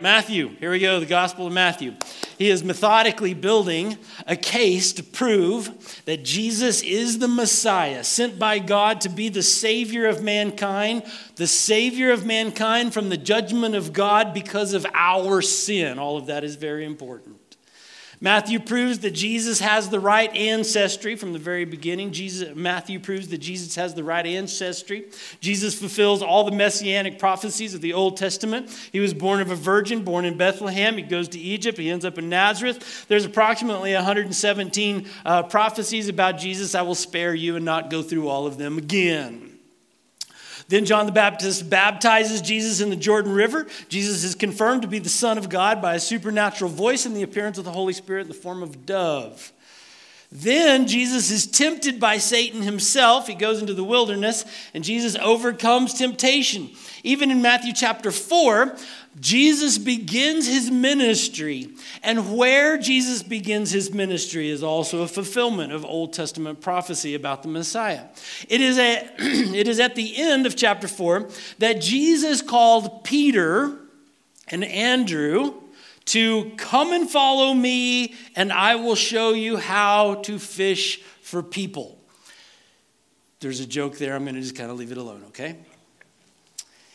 Matthew, here we go, the Gospel of Matthew. He is methodically building a case to prove that Jesus is the Messiah, sent by God to be the Savior of mankind, the Savior of mankind from the judgment of God because of our sin. All of that is very important. Matthew proves that Jesus has the right ancestry from the very beginning. Jesus, Matthew proves that Jesus has the right ancestry. Jesus fulfills all the messianic prophecies of the Old Testament. He was born of a virgin, born in Bethlehem. He goes to Egypt. He ends up in Nazareth. There's approximately 117 uh, prophecies about Jesus. I will spare you and not go through all of them again. Then John the Baptist baptizes Jesus in the Jordan River. Jesus is confirmed to be the Son of God by a supernatural voice and the appearance of the Holy Spirit in the form of a dove. Then Jesus is tempted by Satan himself. He goes into the wilderness and Jesus overcomes temptation. Even in Matthew chapter 4, Jesus begins his ministry. And where Jesus begins his ministry is also a fulfillment of Old Testament prophecy about the Messiah. It is, a, it is at the end of chapter 4 that Jesus called Peter and Andrew to come and follow me, and I will show you how to fish for people. There's a joke there. I'm going to just kind of leave it alone, okay?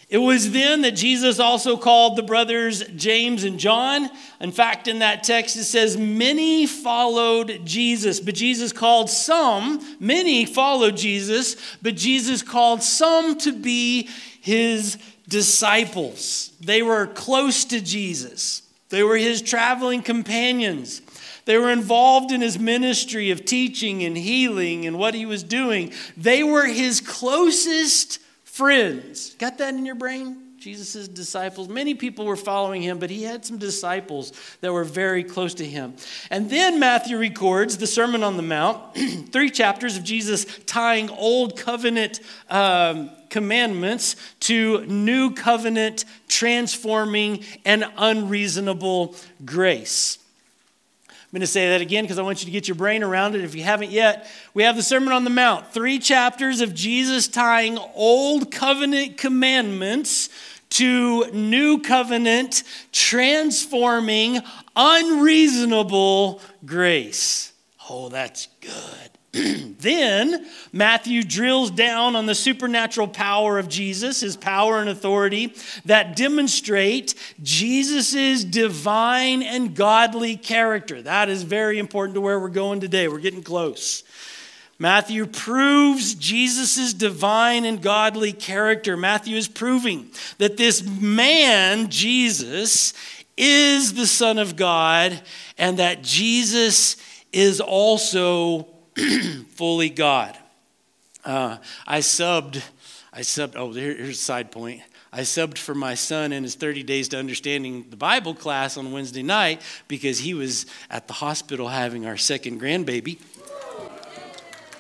It was then that Jesus also called the brothers James and John. In fact, in that text, it says, Many followed Jesus, but Jesus called some, many followed Jesus, but Jesus called some to be his disciples. They were close to Jesus. They were his traveling companions. They were involved in his ministry of teaching and healing and what he was doing. They were his closest friends. Got that in your brain? Jesus' disciples. Many people were following him, but he had some disciples that were very close to him. And then Matthew records the Sermon on the Mount, three chapters of Jesus tying old covenant um, commandments to new covenant transforming and unreasonable grace. I'm going to say that again because I want you to get your brain around it. If you haven't yet, we have the Sermon on the Mount, three chapters of Jesus tying old covenant commandments to new covenant, transforming, unreasonable grace. Oh, that's good. then Matthew drills down on the supernatural power of Jesus, his power and authority that demonstrate Jesus' divine and godly character. That is very important to where we're going today. We're getting close. Matthew proves Jesus' divine and godly character. Matthew is proving that this man, Jesus, is the Son of God and that Jesus is also fully God. Uh, I subbed, I subbed, oh, here, here's a side point. I subbed for my son in his 30 Days to Understanding the Bible class on Wednesday night because he was at the hospital having our second grandbaby.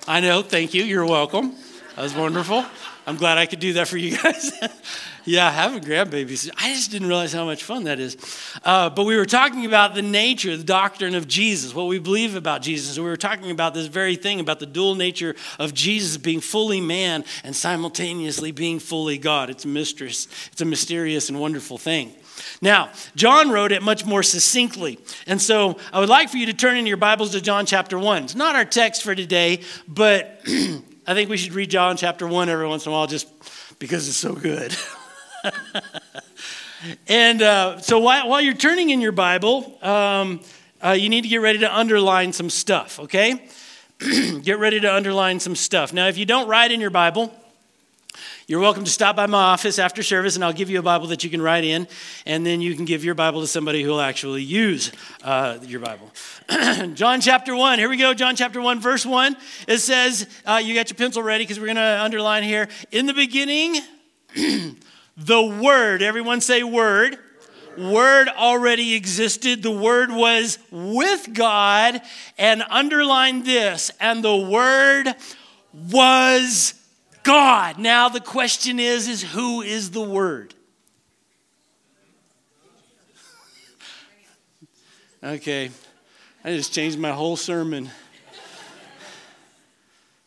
I know, thank you, you're welcome. That was wonderful. I'm glad I could do that for you guys. yeah, having grandbabies, I just didn't realize how much fun that is. Uh, but we were talking about the nature, the doctrine of Jesus, what we believe about Jesus. And we were talking about this very thing about the dual nature of Jesus being fully man and simultaneously being fully God. It's a mistress, it's a mysterious and wonderful thing. Now, John wrote it much more succinctly. And so I would like for you to turn in your Bibles to John chapter 1. It's not our text for today, but I think we should read John chapter 1 every once in a while just because it's so good. and uh, so while, while, you're turning in your Bible, um, uh, you need to get ready to underline some stuff, okay? get ready to underline some stuff. Now, if you don't write in your Bible, you're welcome to stop by my office after service, and I'll give you a Bible that you can write in, and then you can give your Bible to somebody who will actually use uh, your Bible. John chapter 1, here we go. John chapter 1, verse 1. It says, uh, You got your pencil ready because we're going to underline here. In the beginning, the Word, everyone say Word. Word already existed. The Word was with God, and underline this, and the Word was God. Now the question is is who is the word? okay. I just changed my whole sermon.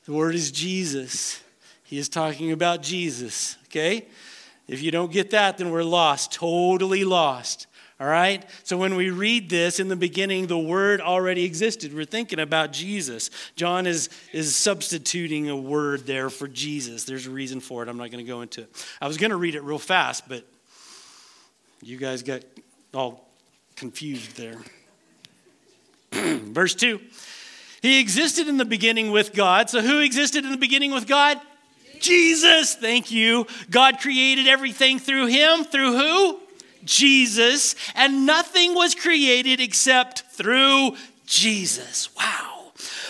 The word is Jesus. He is talking about Jesus, okay? If you don't get that, then we're lost, totally lost. All right? So when we read this, in the beginning, the Word already existed. We're thinking about Jesus. John is, is substituting a word there for Jesus. There's a reason for it. I'm not going to go into it. I was going to read it real fast, but you guys got all confused there. Verse 2 He existed in the beginning with God. So who existed in the beginning with God? Jesus. Thank you. God created everything through him. Through who? Jesus, and nothing was created except through Jesus. Wow.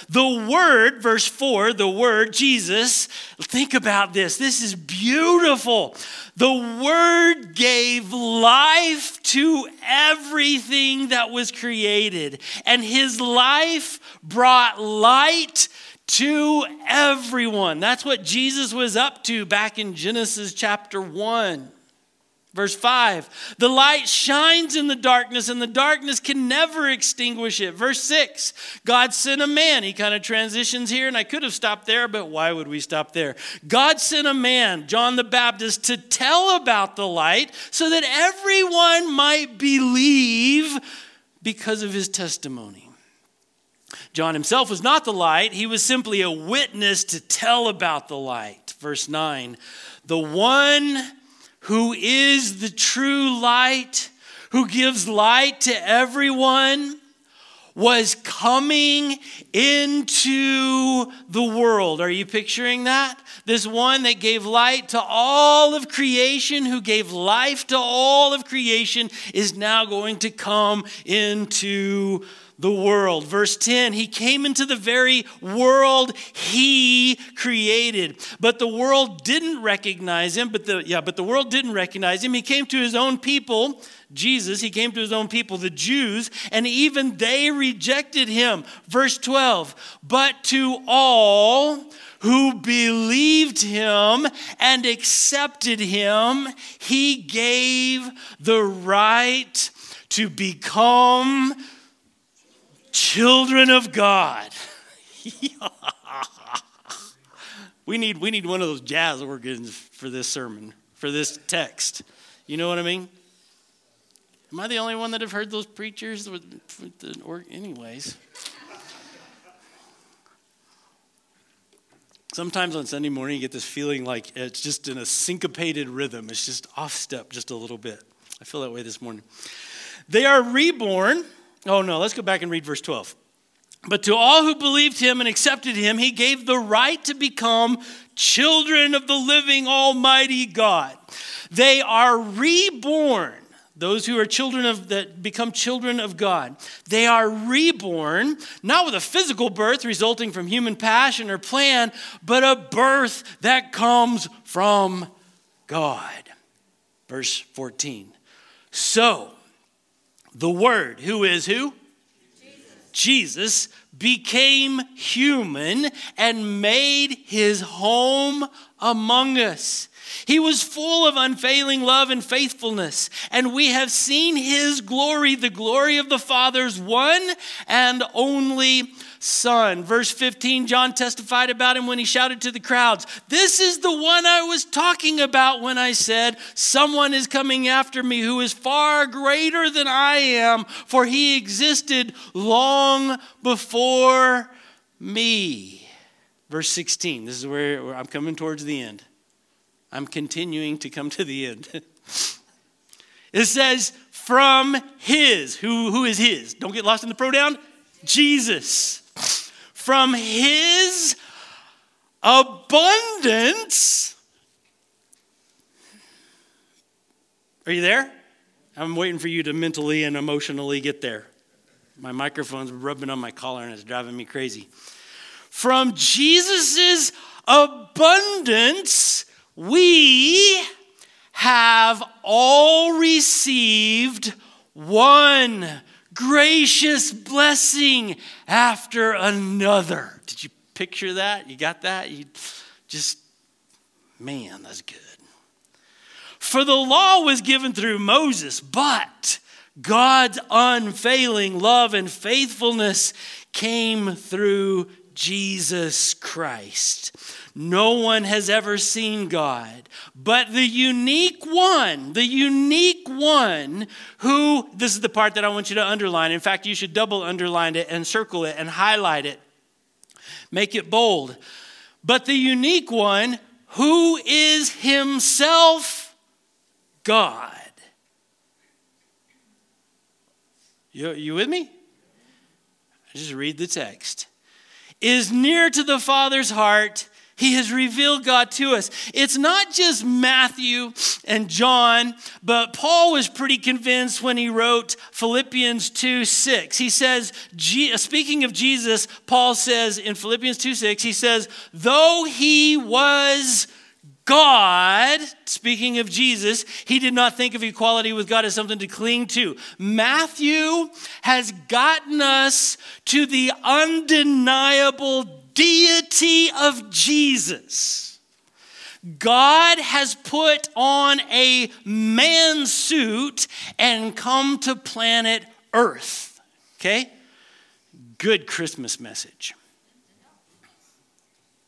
The Word, verse 4, the Word, Jesus, think about this. This is beautiful. The Word gave life to everything that was created, and His life brought light to everyone. That's what Jesus was up to back in Genesis chapter 1. Verse 5 The light shines in the darkness, and the darkness can never extinguish it. Verse 6 God sent a man. He kind of transitions here, and I could have stopped there, but why would we stop there? God sent a man, John the Baptist, to tell about the light so that everyone might believe because of his testimony. John himself was not the light, he was simply a witness to tell about the light. Verse 9 The one who is the true light, who gives light to everyone, was coming into the world. Are you picturing that? This one that gave light to all of creation, who gave life to all of creation, is now going to come into the world. Verse 10 He came into the very world He created, but the world didn't recognize Him. But the, yeah, but the world didn't recognize Him. He came to His own people. Jesus, he came to his own people, the Jews, and even they rejected him. Verse 12, but to all who believed him and accepted him, he gave the right to become children of God. we, need, we need one of those jazz organs for this sermon, for this text. You know what I mean? Am I the only one that have heard those preachers with, with the or, anyways? Sometimes on Sunday morning, you get this feeling like it's just in a syncopated rhythm. It's just off step just a little bit. I feel that way this morning. They are reborn Oh, no, let's go back and read verse 12. But to all who believed him and accepted him, he gave the right to become children of the living Almighty God. They are reborn. Those who are children of that become children of God. They are reborn, not with a physical birth resulting from human passion or plan, but a birth that comes from God. Verse 14. So, the Word, who is who? Jesus. Became human and made his home among us. He was full of unfailing love and faithfulness, and we have seen his glory, the glory of the Father's one and only Son. Verse 15, John testified about him when he shouted to the crowds, This is the one I was talking about when I said, Someone is coming after me who is far greater than I am, for he existed long before me. Verse 16, this is where I'm coming towards the end. I'm continuing to come to the end. it says, from his. Who, who is his? Don't get lost in the pronoun. Jesus. From his abundance. Are you there? I'm waiting for you to mentally and emotionally get there. My microphone's rubbing on my collar and it's driving me crazy. From Jesus's abundance, we have all received one gracious blessing after another. Did you picture that? You got that? You just, man, that's good. For the law was given through Moses, but God's unfailing love and faithfulness came through Jesus Christ. No one has ever seen God, but the unique one, the unique one who, this is the part that I want you to underline. In fact, you should double underline it and circle it and highlight it. Make it bold. But the unique one who is himself God. You, you with me? Just read the text. Is near to the Father's heart. He has revealed God to us. It's not just Matthew and John, but Paul was pretty convinced when he wrote Philippians 2 6. He says, speaking of Jesus, Paul says in Philippians 2 6, he says, though he was God, speaking of Jesus, he did not think of equality with God as something to cling to. Matthew has gotten us to the undeniable deity of Jesus. God has put on a man suit and come to planet Earth. Okay? Good Christmas message.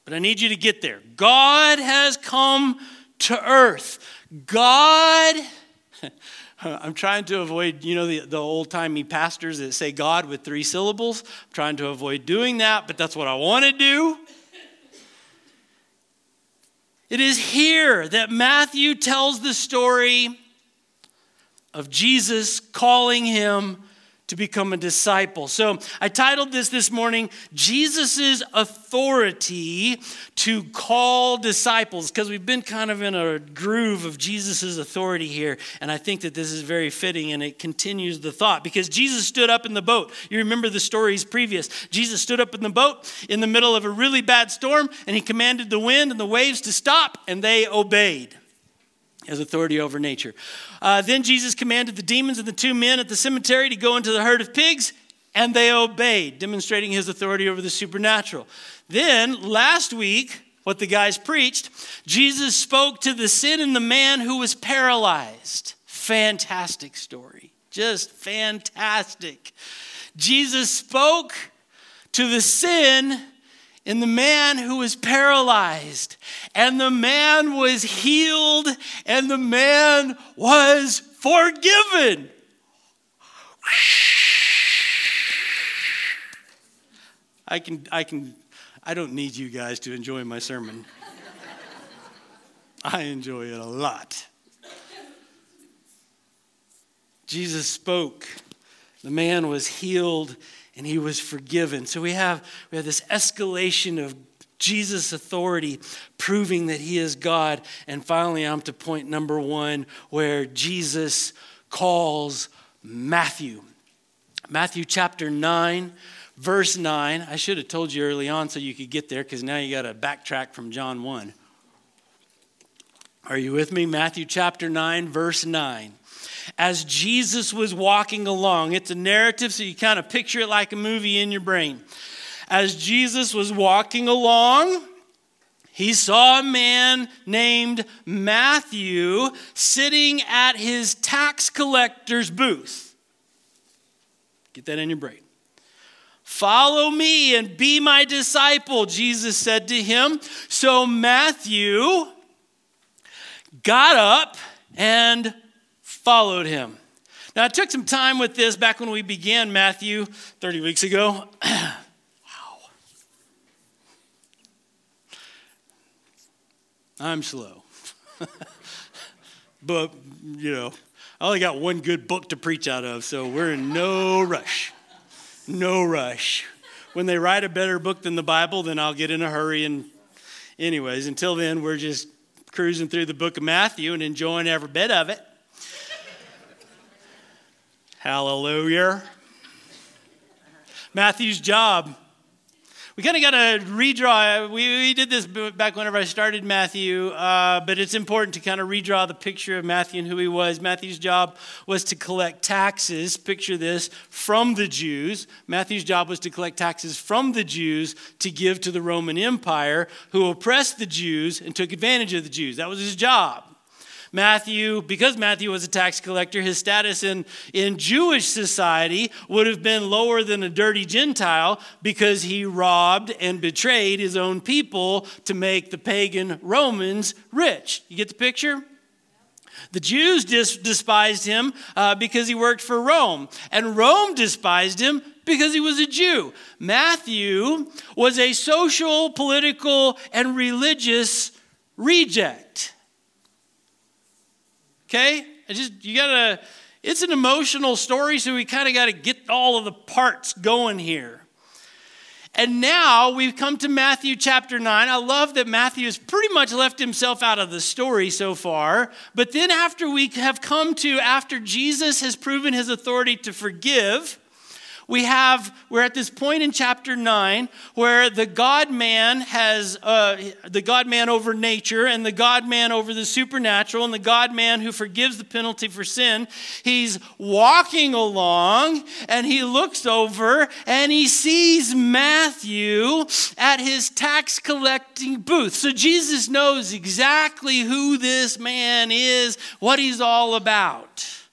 But I need you to get there. God has come to earth. God, I'm trying to avoid, you know, the, the old timey pastors that say God with three syllables. I'm trying to avoid doing that, but that's what I want to do. It is here that Matthew tells the story of Jesus calling him to become a disciple. So I titled this this morning, Jesus' Authority to Call Disciples, because we've been kind of in a groove of Jesus' authority here. And I think that this is very fitting and it continues the thought because Jesus stood up in the boat. You remember the stories previous. Jesus stood up in the boat in the middle of a really bad storm and he commanded the wind and the waves to stop and they obeyed as authority over nature. Uh, then Jesus commanded the demons and the two men at the cemetery to go into the herd of pigs, and they obeyed, demonstrating his authority over the supernatural. Then, last week, what the guys preached, Jesus spoke to the sin in the man who was paralyzed. Fantastic story. Just fantastic. Jesus spoke to the sin in the man who was paralyzed. And the man was healed, and the man was forgiven. I can, I can, I don't need you guys to enjoy my sermon. I enjoy it a lot. Jesus spoke. The man was healed and he was forgiven. So we have, we have this escalation of Jesus' authority proving that he is God. And finally, I'm to point number one where Jesus calls Matthew. Matthew chapter 9, verse 9. I should have told you early on so you could get there because now you got to backtrack from John 1. Are you with me? Matthew chapter 9, verse 9 as Jesus was walking along. It's a narrative, so you kind of picture it like a movie in your brain. As Jesus was walking along, he saw a man named Matthew sitting at his tax collector's booth. Get that in your brain. Follow me and be my disciple, Jesus said to him. So Matthew got up and followed him. Now, I took some time with this back when we began Matthew 30 weeks ago. wow. I'm slow. but, you know, I only got one good book to preach out of, so we're in no rush. No rush. When they write a better book than the Bible, then I'll get in a hurry. And, anyways, until then, we're just cruising through the book of Matthew and enjoying every bit of it. Hallelujah. Matthew's job. We kind of got to redraw. We, we did this back whenever I started Matthew, uh, but it's important to kind of redraw the picture of Matthew and who he was. Matthew's job was to collect taxes. Picture this from the Jews. Matthew's job was to collect taxes from the Jews to give to the Roman Empire, who oppressed the Jews and took advantage of the Jews. That was his job. Matthew, because Matthew was a tax collector, his status in, in Jewish society would have been lower than a dirty Gentile because he robbed and betrayed his own people to make the pagan Romans rich. You get the picture? The Jews dis- despised him uh, because he worked for Rome, and Rome despised him because he was a Jew. Matthew was a social, political, and religious reject. Okay? I just, you gotta, it's an emotional story, so we kind of got to get all of the parts going here. And now we've come to Matthew chapter 9. I love that Matthew has pretty much left himself out of the story so far. But then, after we have come to, after Jesus has proven his authority to forgive, we have we're at this point in chapter 9 where the god man has uh, the god man over nature and the god man over the supernatural and the god man who forgives the penalty for sin he's walking along and he looks over and he sees matthew at his tax collecting booth. So jesus knows exactly who this man is what he's all about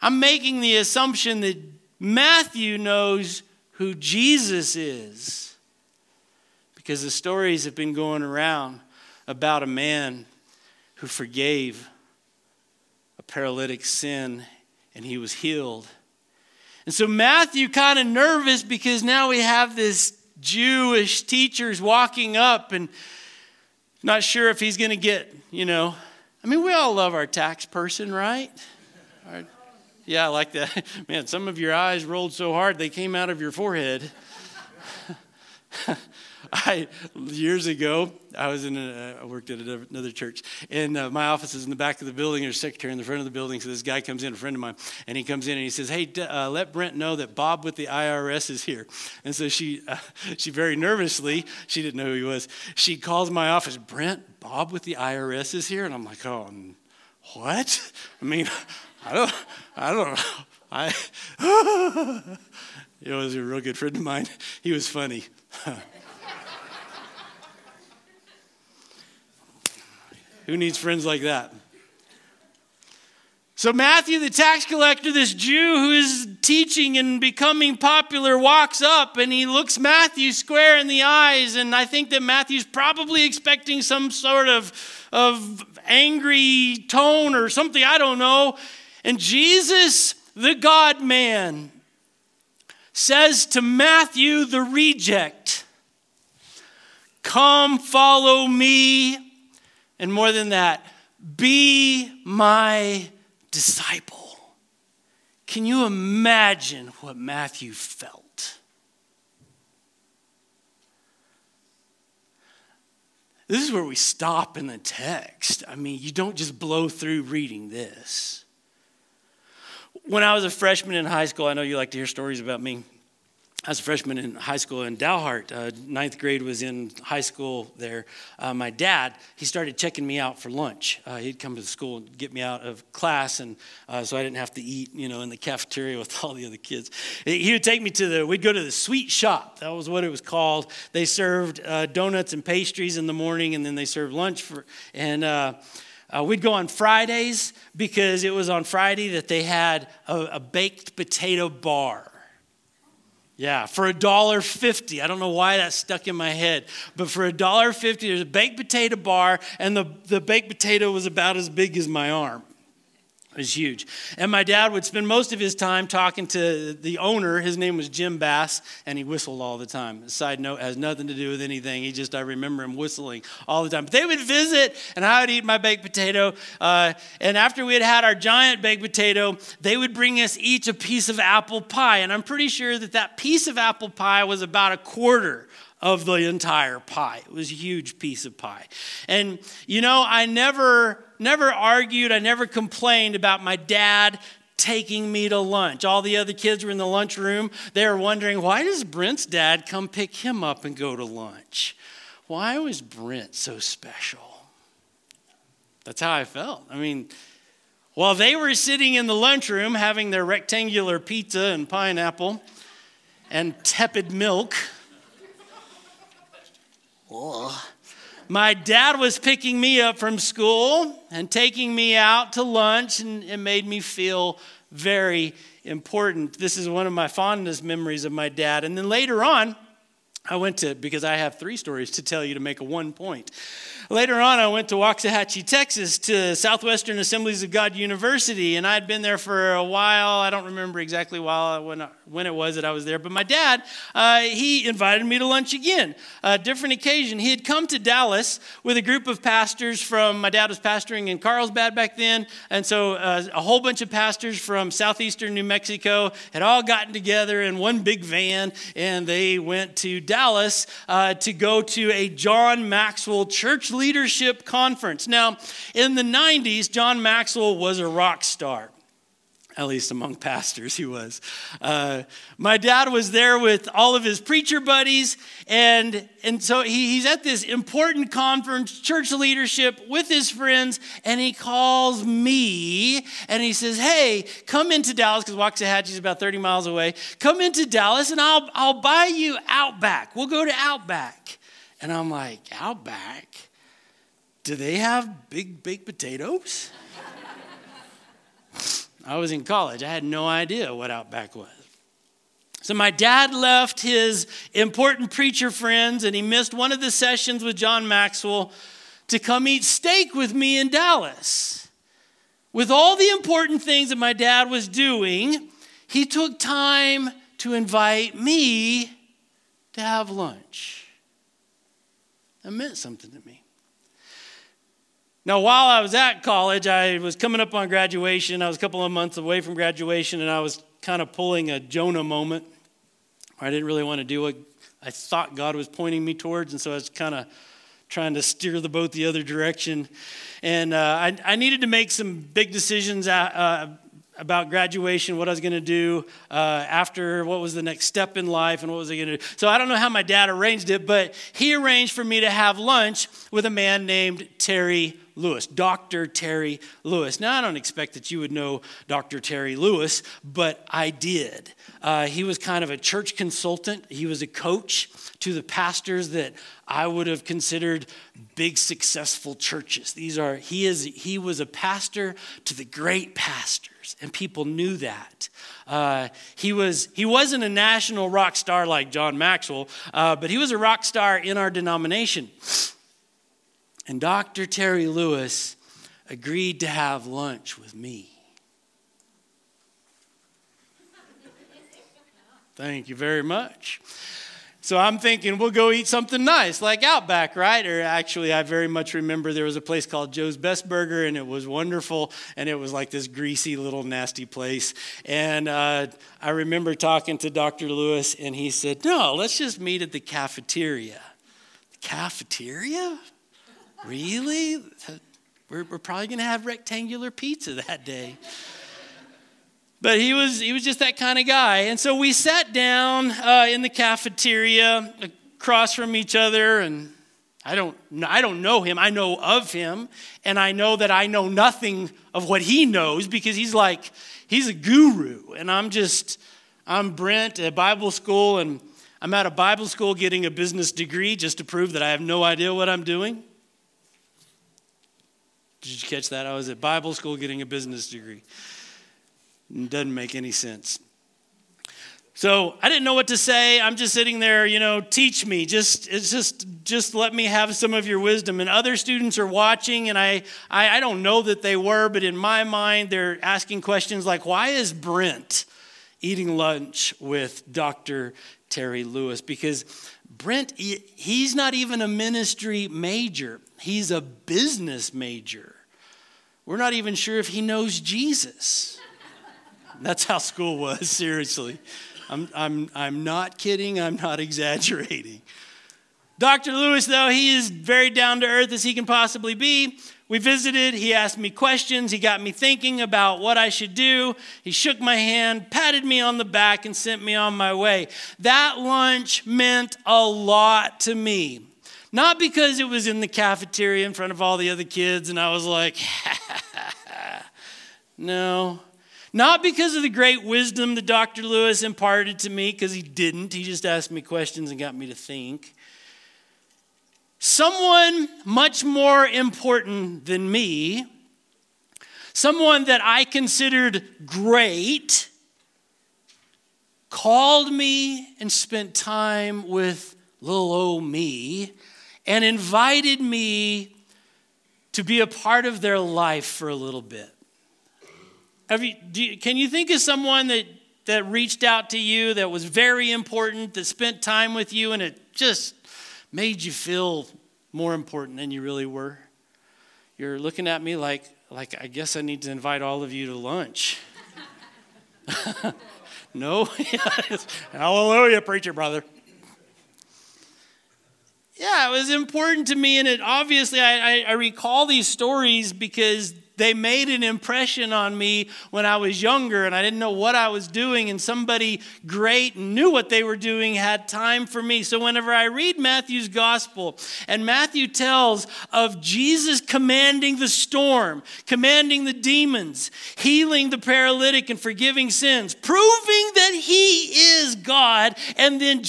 I'm making the assumption that Matthew knows who Jesus is because the stories have been going around about a man who forgave a paralytic sin and he was healed. And so Matthew kind of nervous because now we have this Jewish teachers walking up and not sure if he's going to get, you know, I mean, we all love our tax person, right? Our yeah, I like that. Man, some of your eyes rolled so hard they came out of your forehead. I years ago, I was in a, I worked at another church, and uh, my office is in the back of the building. There's a secretary in the front of the building. So this guy comes in, a friend of mine, and he comes in and he says, "Hey, uh, let Brent know that Bob with the IRS is here." And so she, uh, she very nervously, she didn't know who he was. She calls my office, Brent, Bob with the IRS is here, and I'm like, "Oh, what?" I mean. I don't, I don't know. I, it was a real good friend of mine. He was funny. Who needs friends like that? So, Matthew, the tax collector, this Jew who is teaching and becoming popular, walks up and he looks Matthew square in the eyes. And I think that Matthew's probably expecting some sort of, of angry tone or something, I don't know. And Jesus, the God man, says to Matthew, the reject, Come follow me. And more than that, be my disciple. Can you imagine what Matthew felt? This is where we stop in the text. I mean, you don't just blow through reading this. When I was a freshman in high school, I know you like to hear stories about me. I was a freshman in high school in Dalhart. Uh, ninth grade was in high school there. Uh, my dad, he started checking me out for lunch. Uh, he'd come to school and get me out of class, and uh, so I didn't have to eat, you know, in the cafeteria with all the other kids. He would take me to the, we'd go to the sweet shop. That was what it was called. They served uh, donuts and pastries in the morning, and then they served lunch for, and uh, we'd go on Fridays because it was on Friday that they had a, a baked potato bar. Yeah, for a dollar fifty. I don't know why that stuck in my head, but for a dollar fifty, there's a baked potato bar, and the, the baked potato was about as big as my arm. It was huge. And my dad would spend most of his time talking to the owner. His name was Jim Bass, and he whistled all the time. Side note has nothing to do with anything. He just, I remember him whistling all the time. But they would visit, and I would eat my baked potato. Uh, and after we had had our giant baked potato, they would bring us each a piece of apple pie. And I'm pretty sure that that piece of apple pie was about a quarter of the entire pie. It was a huge piece of pie. And you know, I never never argued, I never complained about my dad taking me to lunch. All the other kids were in the lunchroom. They were wondering, why does Brent's dad come pick him up and go to lunch? Why was Brent so special? That's how I felt. I mean, while they were sitting in the lunchroom having their rectangular pizza and pineapple and tepid milk, my dad was picking me up from school and taking me out to lunch, and it made me feel very important. This is one of my fondest memories of my dad. And then later on, I went to, because I have three stories to tell you to make a one point. Later on, I went to Waxahachie, Texas, to Southwestern Assemblies of God University, and I'd been there for a while. I don't remember exactly while when, when it was that I was there, but my dad, uh, he invited me to lunch again. A different occasion. He had come to Dallas with a group of pastors from, my dad was pastoring in Carlsbad back then, and so uh, a whole bunch of pastors from southeastern New Mexico had all gotten together in one big van, and they went to Dallas uh, to go to a John Maxwell church leadership conference. Now, in the 90s, John Maxwell was a rock star. At least among pastors, he was. Uh, my dad was there with all of his preacher buddies, and, and so he, he's at this important conference, church leadership with his friends, and he calls me and he says, Hey, come into Dallas, because Waxahachie is about 30 miles away. Come into Dallas, and I'll, I'll buy you Outback. We'll go to Outback. And I'm like, Outback? Do they have big baked potatoes? I was in college. I had no idea what Outback was. So my dad left his important preacher friends and he missed one of the sessions with John Maxwell to come eat steak with me in Dallas. With all the important things that my dad was doing, he took time to invite me to have lunch. That meant something to me. Now, while I was at college, I was coming up on graduation. I was a couple of months away from graduation, and I was kind of pulling a Jonah moment. I didn't really want to do what I thought God was pointing me towards, and so I was kind of trying to steer the boat the other direction. And uh, I, I, needed to make some big decisions uh, uh about graduation, what I was going to do uh, after, what was the next step in life, and what was I going to do. So I don't know how my dad arranged it, but he arranged for me to have lunch with a man named Terry Lewis, Dr. Terry Lewis. Now, I don't expect that you would know Dr. Terry Lewis, but I did. Uh, he was kind of a church consultant, he was a coach to the pastors that I would have considered big successful churches. These are he is he was a pastor to the great pastors, and people knew that. Uh, he was he wasn't a national rock star like John Maxwell, uh, but he was a rock star in our denomination. And Dr. Terry Lewis agreed to have lunch with me. Thank you very much. So I'm thinking we'll go eat something nice, like Outback, right? Or actually, I very much remember there was a place called Joe's Best Burger, and it was wonderful, and it was like this greasy little nasty place. And uh, I remember talking to Dr. Lewis, and he said, "No, let's just meet at the cafeteria." The cafeteria? really? We're, we're probably going to have rectangular pizza that day. But he was, he was just that kind of guy. And so we sat down uh, in the cafeteria across from each other, and I don't, I don't know him. I know of him, and I know that I know nothing of what he knows because he's like, he's a guru. And I'm just, I'm Brent at Bible school, and I'm at a Bible school getting a business degree just to prove that I have no idea what I'm doing. Did you catch that? I was at Bible school getting a business degree. It doesn't make any sense. So I didn't know what to say. I'm just sitting there, you know, teach me. Just it's just just let me have some of your wisdom. And other students are watching, and I, I I don't know that they were, but in my mind, they're asking questions like, why is Brent eating lunch with Dr. Terry Lewis? Because Brent, he's not even a ministry major. He's a business major. We're not even sure if he knows Jesus. That's how school was, seriously. I'm, I'm, I'm not kidding, I'm not exaggerating. Dr. Lewis, though, he is very down to earth as he can possibly be. We visited, he asked me questions, he got me thinking about what I should do. He shook my hand, patted me on the back, and sent me on my way. That lunch meant a lot to me. Not because it was in the cafeteria in front of all the other kids and I was like, no. Not because of the great wisdom that Dr. Lewis imparted to me, because he didn't. He just asked me questions and got me to think. someone much more important than me, someone that I considered great, called me and spent time with little old me and invited me to be a part of their life for a little bit. You, you, can you think of someone that, that reached out to you that was very important, that spent time with you, and it just made you feel more important than you really were? You're looking at me like, like I guess I need to invite all of you to lunch. no? Hallelujah, preacher brother yeah, it was important to me. And it obviously, I, I, I, recall these stories because they made an impression on me when I was younger and I didn't know what I was doing. And somebody great knew what they were doing had time for me. So whenever I read Matthew's gospel and Matthew tells of Jesus commanding the storm, commanding the demons, healing the paralytic, and forgiving sins, proving that he is God, and then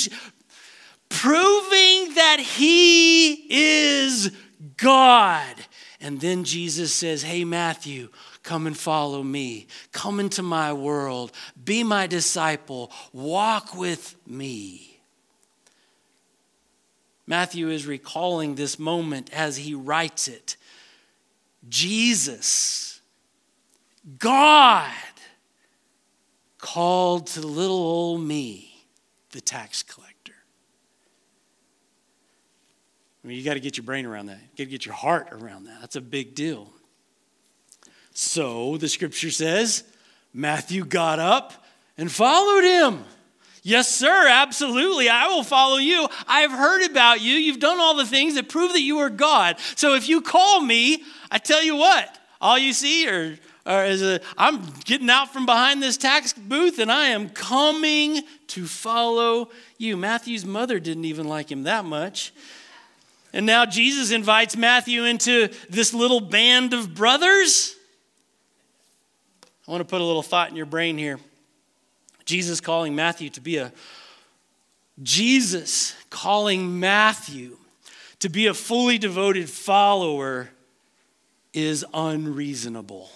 proving that he is God. And then Jesus says, Hey, Matthew, come and follow me. Come into my world. Be my disciple. Walk with me. Matthew is recalling this moment as he writes it. Jesus, God, called to little old me, the tax collector. Mean, you got to get your brain around that. You got to get your heart around that. That's a big deal. So the scripture says Matthew got up and followed him. Yes, sir, absolutely. I will follow you. I've heard about you. You've done all the things that prove that you are God. So if you call me, I tell you what, all you see are, are is a, I'm getting out from behind this tax booth and I am coming to follow you. Matthew's mother didn't even like him that much. And now Jesus invites Matthew into this little band of brothers. I want to put a little thought in your brain here. Jesus calling Matthew to be a Jesus calling Matthew to be a fully devoted follower is unreasonable.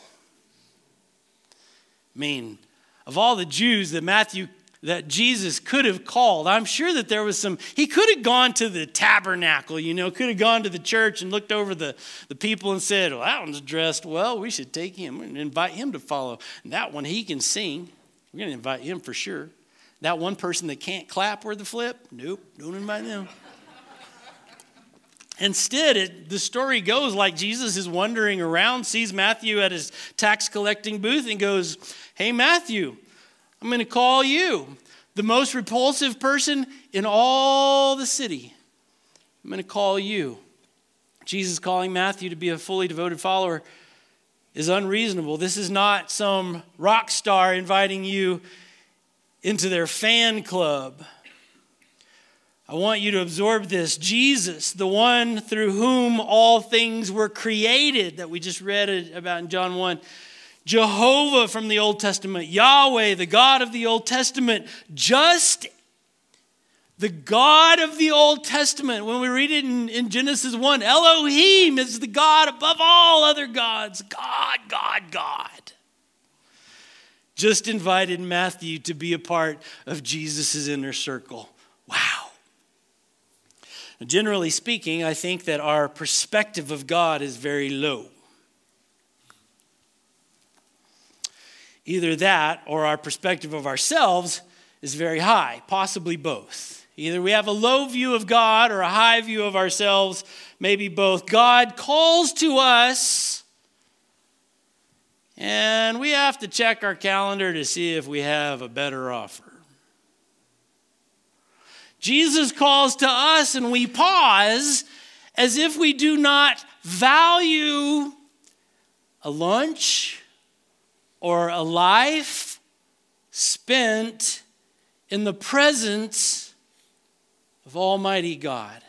I mean, of all the Jews that Matthew that Jesus could have called. I'm sure that there was some, he could have gone to the tabernacle, you know, could have gone to the church and looked over the, the people and said, Well, that one's dressed well. We should take him and invite him to follow. And that one, he can sing. We're going to invite him for sure. That one person that can't clap or the flip, nope, don't invite them. Instead, it, the story goes like Jesus is wandering around, sees Matthew at his tax collecting booth, and goes, Hey, Matthew, I'm going to call you the most repulsive person in all the city. I'm going to call you. Jesus calling Matthew to be a fully devoted follower is unreasonable. This is not some rock star inviting you into their fan club. I want you to absorb this. Jesus, the one through whom all things were created, that we just read about in John 1 Jehovah from the Old Testament, Yahweh, the God of the Old Testament, just the God of the Old Testament. When we read it in, in Genesis 1, Elohim is the God above all other gods. God, God, God. Just invited Matthew to be a part of Jesus' inner circle. Wow. Generally speaking, I think that our perspective of God is very low. Either that or our perspective of ourselves is very high, possibly both. Either we have a low view of God or a high view of ourselves, maybe both. God calls to us, and we have to check our calendar to see if we have a better offer. Jesus calls to us, and we pause as if we do not value a lunch or a life spent in the presence of Almighty God.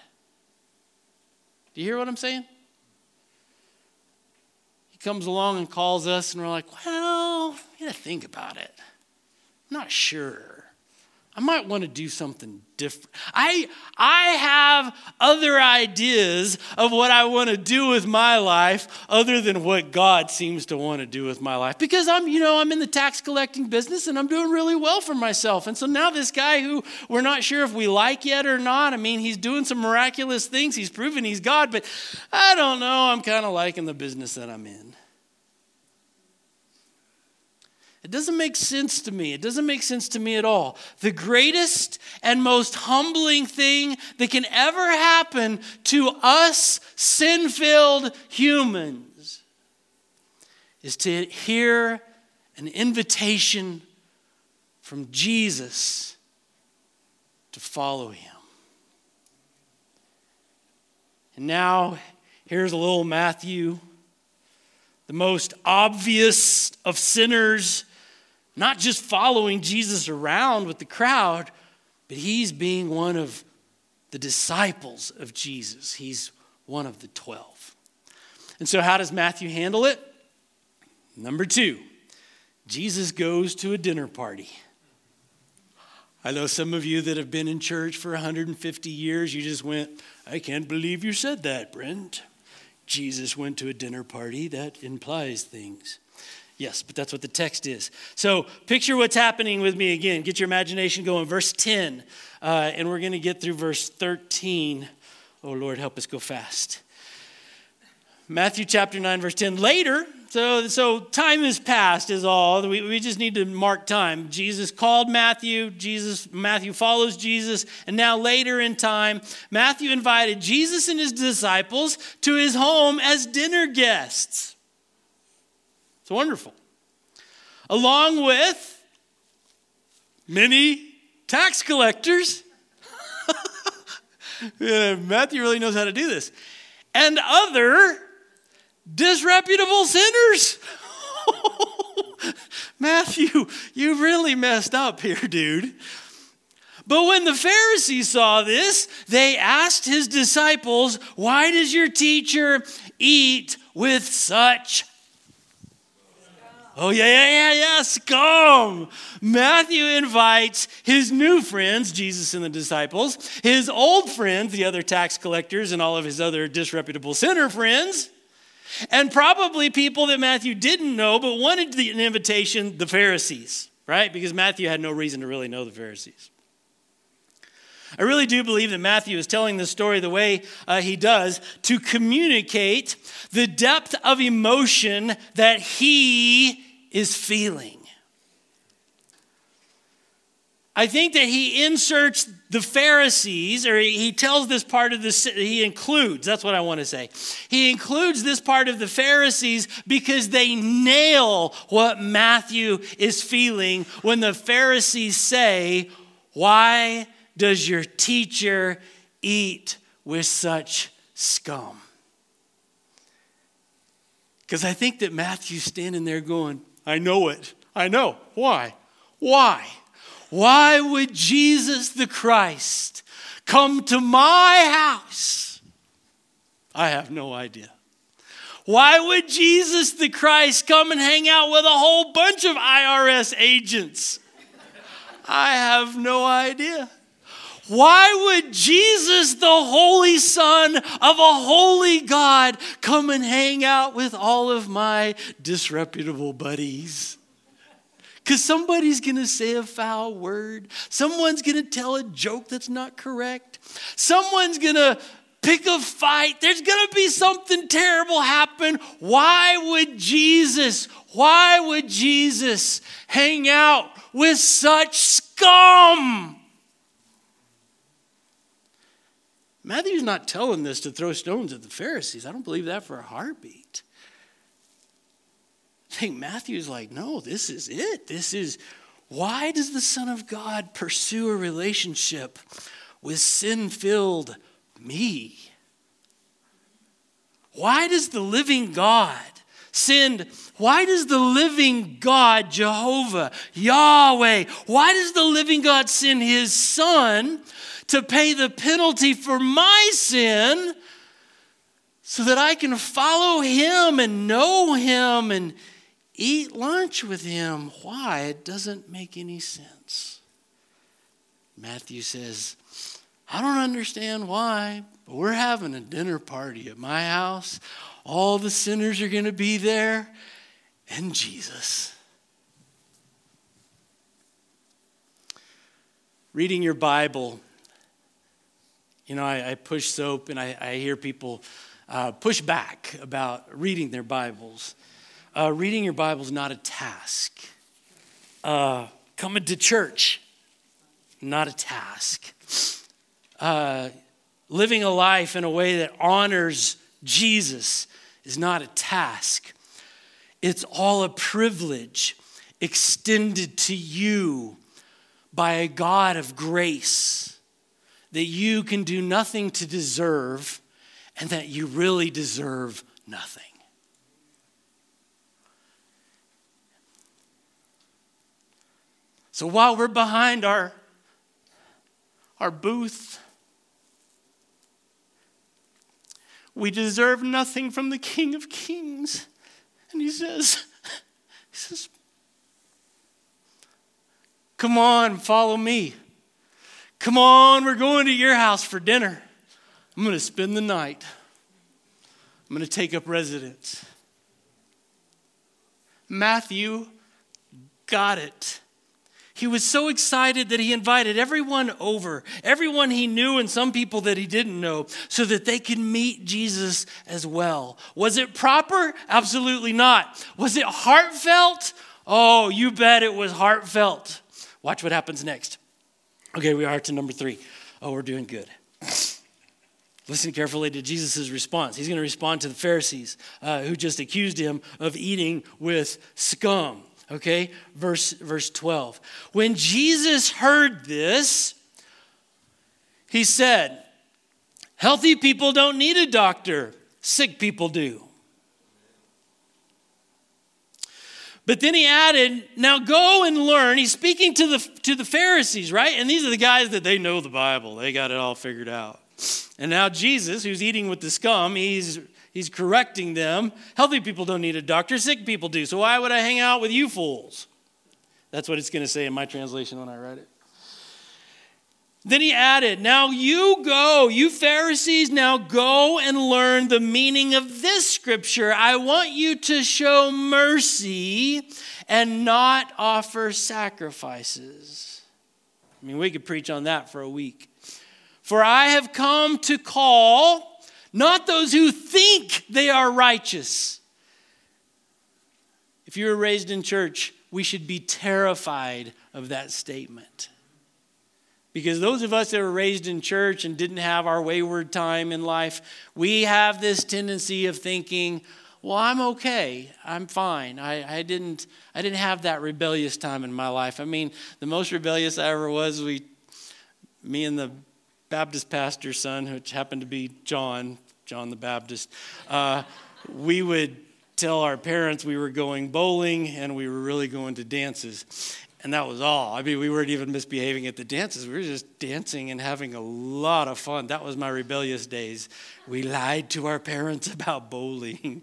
Do you hear what I'm saying? He comes along and calls us, and we're like, well, you gotta think about it. I'm not sure. I might want to do something different. I, I have other ideas of what I want to do with my life other than what God seems to want to do with my life. Because I'm, you know, I'm in the tax collecting business and I'm doing really well for myself. And so now this guy who we're not sure if we like yet or not, I mean, he's doing some miraculous things. He's proven he's God, but I don't know. I'm kind of liking the business that I'm in. It doesn't make sense to me. It doesn't make sense to me at all. The greatest and most humbling thing that can ever happen to us sin filled humans is to hear an invitation from Jesus to follow him. And now, here's a little Matthew, the most obvious of sinners not just following Jesus around with the crowd, but he's being one of the disciples of Jesus. He's one of the 12. And so, how does Matthew handle it? Number two, Jesus goes to a dinner party. I know some of you that have been in church for 150 years, you just went, I can't believe you said that, Brent. Jesus went to a dinner party. That implies things. Yes, but that's what the text is. So picture what's happening with me again. Get your imagination going. Verse 10, uh, and we're going to get through verse 13. Oh, Lord, help us go fast. Matthew chapter 9, verse 10. Later, so, so time has passed, is all. We, we just need to mark time. Jesus called Matthew. Jesus, Matthew follows Jesus. And now, later in time, Matthew invited Jesus and his disciples to his home as dinner guests. Wonderful. Along with many tax collectors. Matthew really knows how to do this. And other disreputable sinners. Matthew, you really messed up here, dude. But when the Pharisees saw this, they asked his disciples, Why does your teacher eat with such Oh, yeah, yeah, yeah, yeah, scum. Matthew invites his new friends, Jesus and the disciples, his old friends, the other tax collectors, and all of his other disreputable sinner friends, and probably people that Matthew didn't know but wanted the, an invitation, the Pharisees, right? Because Matthew had no reason to really know the Pharisees. I really do believe that Matthew is telling this story the way uh, he does to communicate the depth of emotion that he is feeling. I think that he inserts the Pharisees, or he tells this part of this, he includes, that's what I want to say. He includes this part of the Pharisees because they nail what Matthew is feeling when the Pharisees say, Why does your teacher eat with such scum? Because I think that Matthew's standing there going, I know it. I know. Why? Why? Why would Jesus the Christ come to my house? I have no idea. Why would Jesus the Christ come and hang out with a whole bunch of IRS agents? I have no idea. Why would Jesus, the Holy Son of a holy God, come and hang out with all of my disreputable buddies? Because somebody's going to say a foul word. Someone's going to tell a joke that's not correct. Someone's going to pick a fight. There's going to be something terrible happen. Why would Jesus, why would Jesus hang out with such scum? Matthew's not telling this to throw stones at the Pharisees. I don't believe that for a heartbeat. I think Matthew's like, no, this is it. This is why does the Son of God pursue a relationship with sin filled me? Why does the living God send, why does the living God, Jehovah, Yahweh, why does the living God send his Son to pay the penalty for my sin so that I can follow him and know him and eat lunch with him. Why? It doesn't make any sense. Matthew says, I don't understand why, but we're having a dinner party at my house. All the sinners are going to be there, and Jesus. Reading your Bible, you know, I, I push soap and I, I hear people uh, push back about reading their Bibles. Uh, reading your Bible is not a task. Uh, coming to church, not a task. Uh, living a life in a way that honors Jesus is not a task. It's all a privilege extended to you by a God of grace that you can do nothing to deserve and that you really deserve nothing. So while we're behind our, our booth, we deserve nothing from the King of Kings. And he says, he says, Come on, follow me. Come on, we're going to your house for dinner. I'm going to spend the night. I'm going to take up residence. Matthew got it. He was so excited that he invited everyone over, everyone he knew and some people that he didn't know, so that they could meet Jesus as well. Was it proper? Absolutely not. Was it heartfelt? Oh, you bet it was heartfelt. Watch what happens next. Okay, we are to number three. Oh, we're doing good. Listen carefully to Jesus' response. He's going to respond to the Pharisees uh, who just accused him of eating with scum. Okay, verse, verse 12. When Jesus heard this, he said, Healthy people don't need a doctor, sick people do. But then he added, Now go and learn. He's speaking to the, to the Pharisees, right? And these are the guys that they know the Bible, they got it all figured out. And now Jesus, who's eating with the scum, he's He's correcting them. Healthy people don't need a doctor, sick people do. So why would I hang out with you fools? That's what it's going to say in my translation when I read it. Then he added, Now you go, you Pharisees, now go and learn the meaning of this scripture. I want you to show mercy and not offer sacrifices. I mean, we could preach on that for a week. For I have come to call not those who think they are righteous. If you were raised in church, we should be terrified of that statement. Because those of us that were raised in church and didn't have our wayward time in life, we have this tendency of thinking, well, I'm okay. I'm fine. I, I, didn't, I didn't have that rebellious time in my life. I mean, the most rebellious I ever was, we, me and the Baptist pastor's son, which happened to be John, John the Baptist, uh, we would tell our parents we were going bowling and we were really going to dances. And that was all. I mean, we weren't even misbehaving at the dances. We were just dancing and having a lot of fun. That was my rebellious days. We lied to our parents about bowling.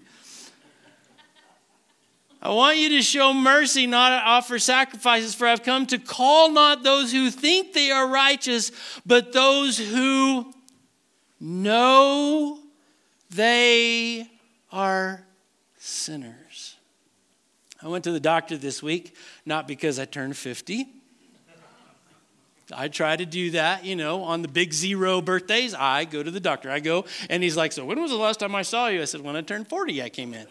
I want you to show mercy, not offer sacrifices, for I've come to call not those who think they are righteous, but those who know they are sinners. I went to the doctor this week, not because I turned 50. I try to do that, you know, on the big zero birthdays. I go to the doctor. I go, and he's like, So, when was the last time I saw you? I said, When I turned 40, I came in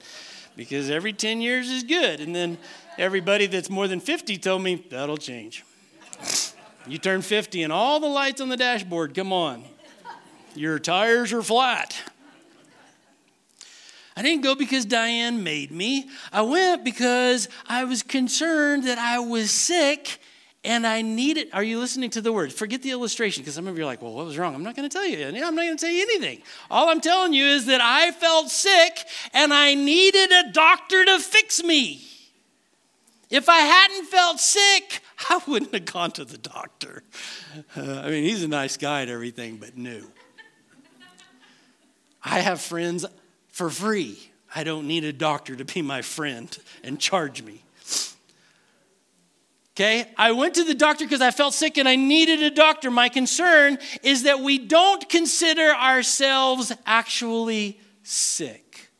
because every 10 years is good. And then everybody that's more than 50 told me that'll change. You turn 50 and all the lights on the dashboard come on. Your tires are flat. I didn't go because Diane made me. I went because I was concerned that I was sick and I needed. Are you listening to the word? Forget the illustration because some of you are like, well, what was wrong? I'm not going to tell you. I'm not going to tell you anything. All I'm telling you is that I felt sick and I needed a doctor to fix me. If I hadn't felt sick, I wouldn't have gone to the doctor. Uh, I mean, he's a nice guy and everything, but no. I have friends for free. I don't need a doctor to be my friend and charge me. Okay, I went to the doctor because I felt sick and I needed a doctor. My concern is that we don't consider ourselves actually sick.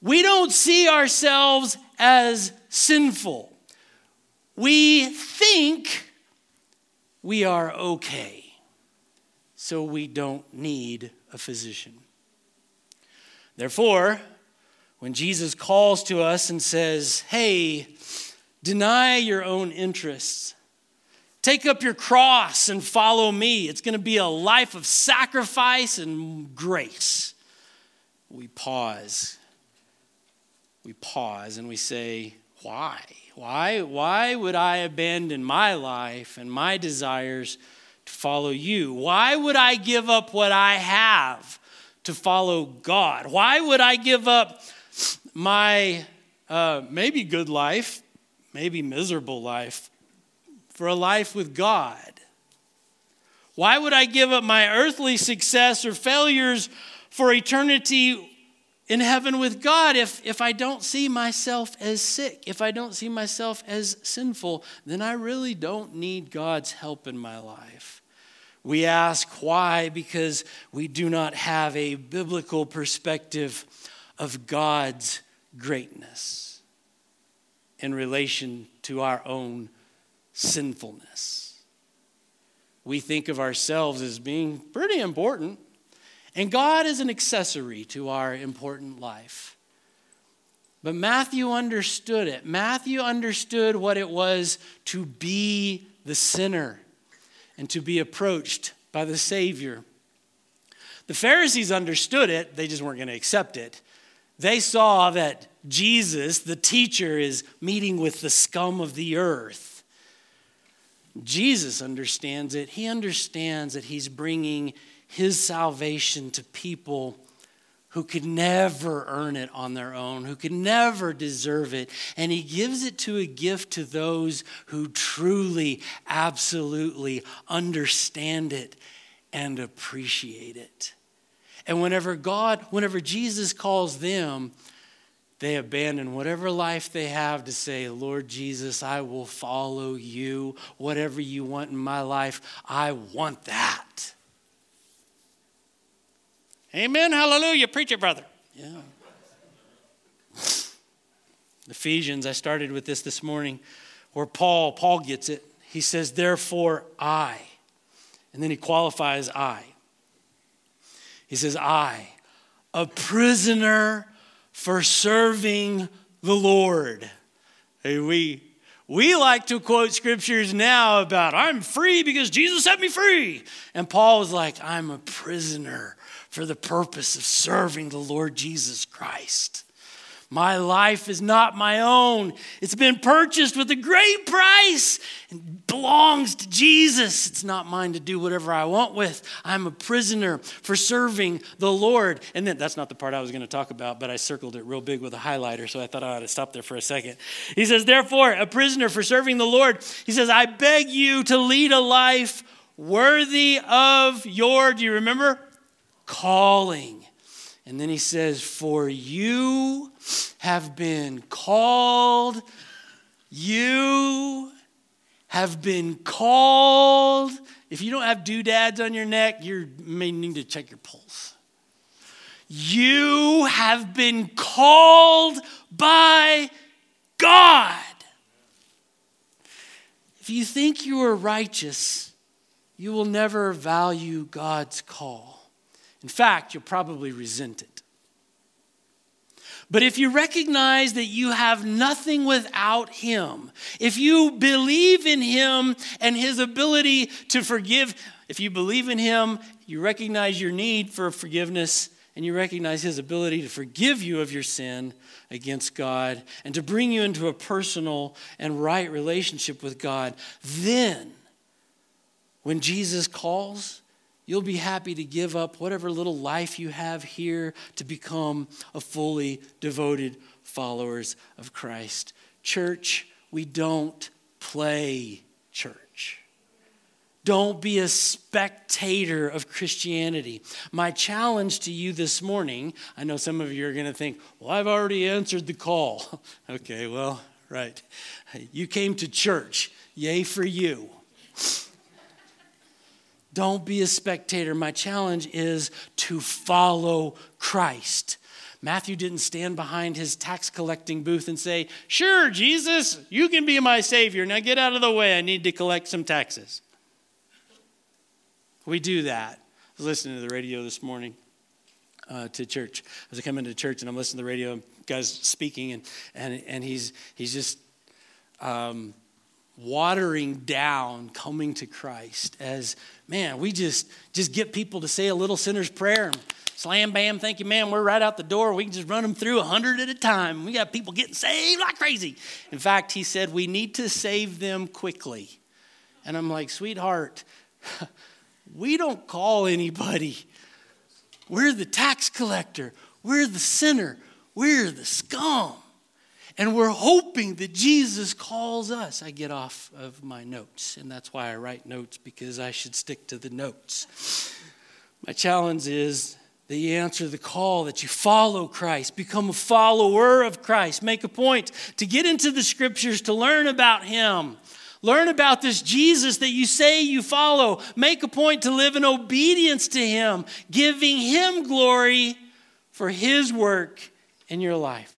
We don't see ourselves as sinful. We think we are okay, so we don't need a physician. Therefore, when Jesus calls to us and says, Hey, deny your own interests, take up your cross and follow me, it's going to be a life of sacrifice and grace. We pause. We pause and we say, Why? Why? Why would I abandon my life and my desires to follow you? Why would I give up what I have to follow God? Why would I give up my uh, maybe good life, maybe miserable life, for a life with God? Why would I give up my earthly success or failures for eternity in heaven with God if, if I don't see myself as sick, if I don't see myself as sinful, then I really don't need God's help in my life. We ask why because we do not have a biblical perspective of God's greatness in relation to our own sinfulness. We think of ourselves as being pretty important, and God is an accessory to our important life. But Matthew understood it. Matthew understood what it was to be the sinner and to be approached by the Savior. The Pharisees understood it, they just weren't going to accept it. They saw that Jesus, the teacher, is meeting with the scum of the earth. Jesus understands it. He understands that he's bringing his salvation to people who could never earn it on their own, who could never deserve it. And he gives it to a gift to those who truly, absolutely understand it and appreciate it. And whenever God, whenever Jesus calls them, they abandon whatever life they have to say, Lord Jesus, I will follow you. Whatever you want in my life, I want that. Amen. Hallelujah. Preach it, brother. Yeah. Ephesians, I started with this this morning, where Paul, Paul gets it. He says, therefore, I. And then he qualifies I. He says, I, a prisoner for serving the Lord. Hey, we, we like to quote scriptures now about, I'm free because Jesus set me free. And Paul was like, I'm a prisoner for the purpose of serving the Lord Jesus Christ. My life is not my own. It's been purchased with a great price and belongs to Jesus. It's not mine to do whatever I want with. I'm a prisoner for serving the Lord. And then that's not the part I was going to talk about, but I circled it real big with a highlighter, so I thought I ought to stop there for a second. He says, Therefore, a prisoner for serving the Lord, he says, I beg you to lead a life worthy of your, do you remember? Calling. And then he says, For you have been called, you have been called. If you don't have doodads on your neck, you may need to check your pulse. You have been called by God. If you think you are righteous, you will never value God's call. In fact, you'll probably resent it. But if you recognize that you have nothing without Him, if you believe in Him and His ability to forgive, if you believe in Him, you recognize your need for forgiveness and you recognize His ability to forgive you of your sin against God and to bring you into a personal and right relationship with God, then when Jesus calls, You'll be happy to give up whatever little life you have here to become a fully devoted followers of Christ. Church, we don't play church. Don't be a spectator of Christianity. My challenge to you this morning I know some of you are going to think, well, I've already answered the call. okay, well, right. You came to church. Yay for you. Don't be a spectator. My challenge is to follow Christ. Matthew didn't stand behind his tax collecting booth and say, Sure, Jesus, you can be my Savior. Now get out of the way. I need to collect some taxes. We do that. I was listening to the radio this morning uh, to church. I come into church and I'm listening to the radio, guy's speaking, and, and, and he's, he's just um, watering down coming to Christ as, man, we just, just get people to say a little sinner's prayer. Slam, bam, thank you, man. We're right out the door. We can just run them through a 100 at a time. We got people getting saved like crazy. In fact, he said, we need to save them quickly. And I'm like, sweetheart, we don't call anybody. We're the tax collector. We're the sinner. We're the scum. And we're hoping that Jesus calls us. I get off of my notes, and that's why I write notes because I should stick to the notes. My challenge is that you answer the call, that you follow Christ, become a follower of Christ. Make a point to get into the scriptures to learn about Him. Learn about this Jesus that you say you follow. Make a point to live in obedience to Him, giving Him glory for His work in your life.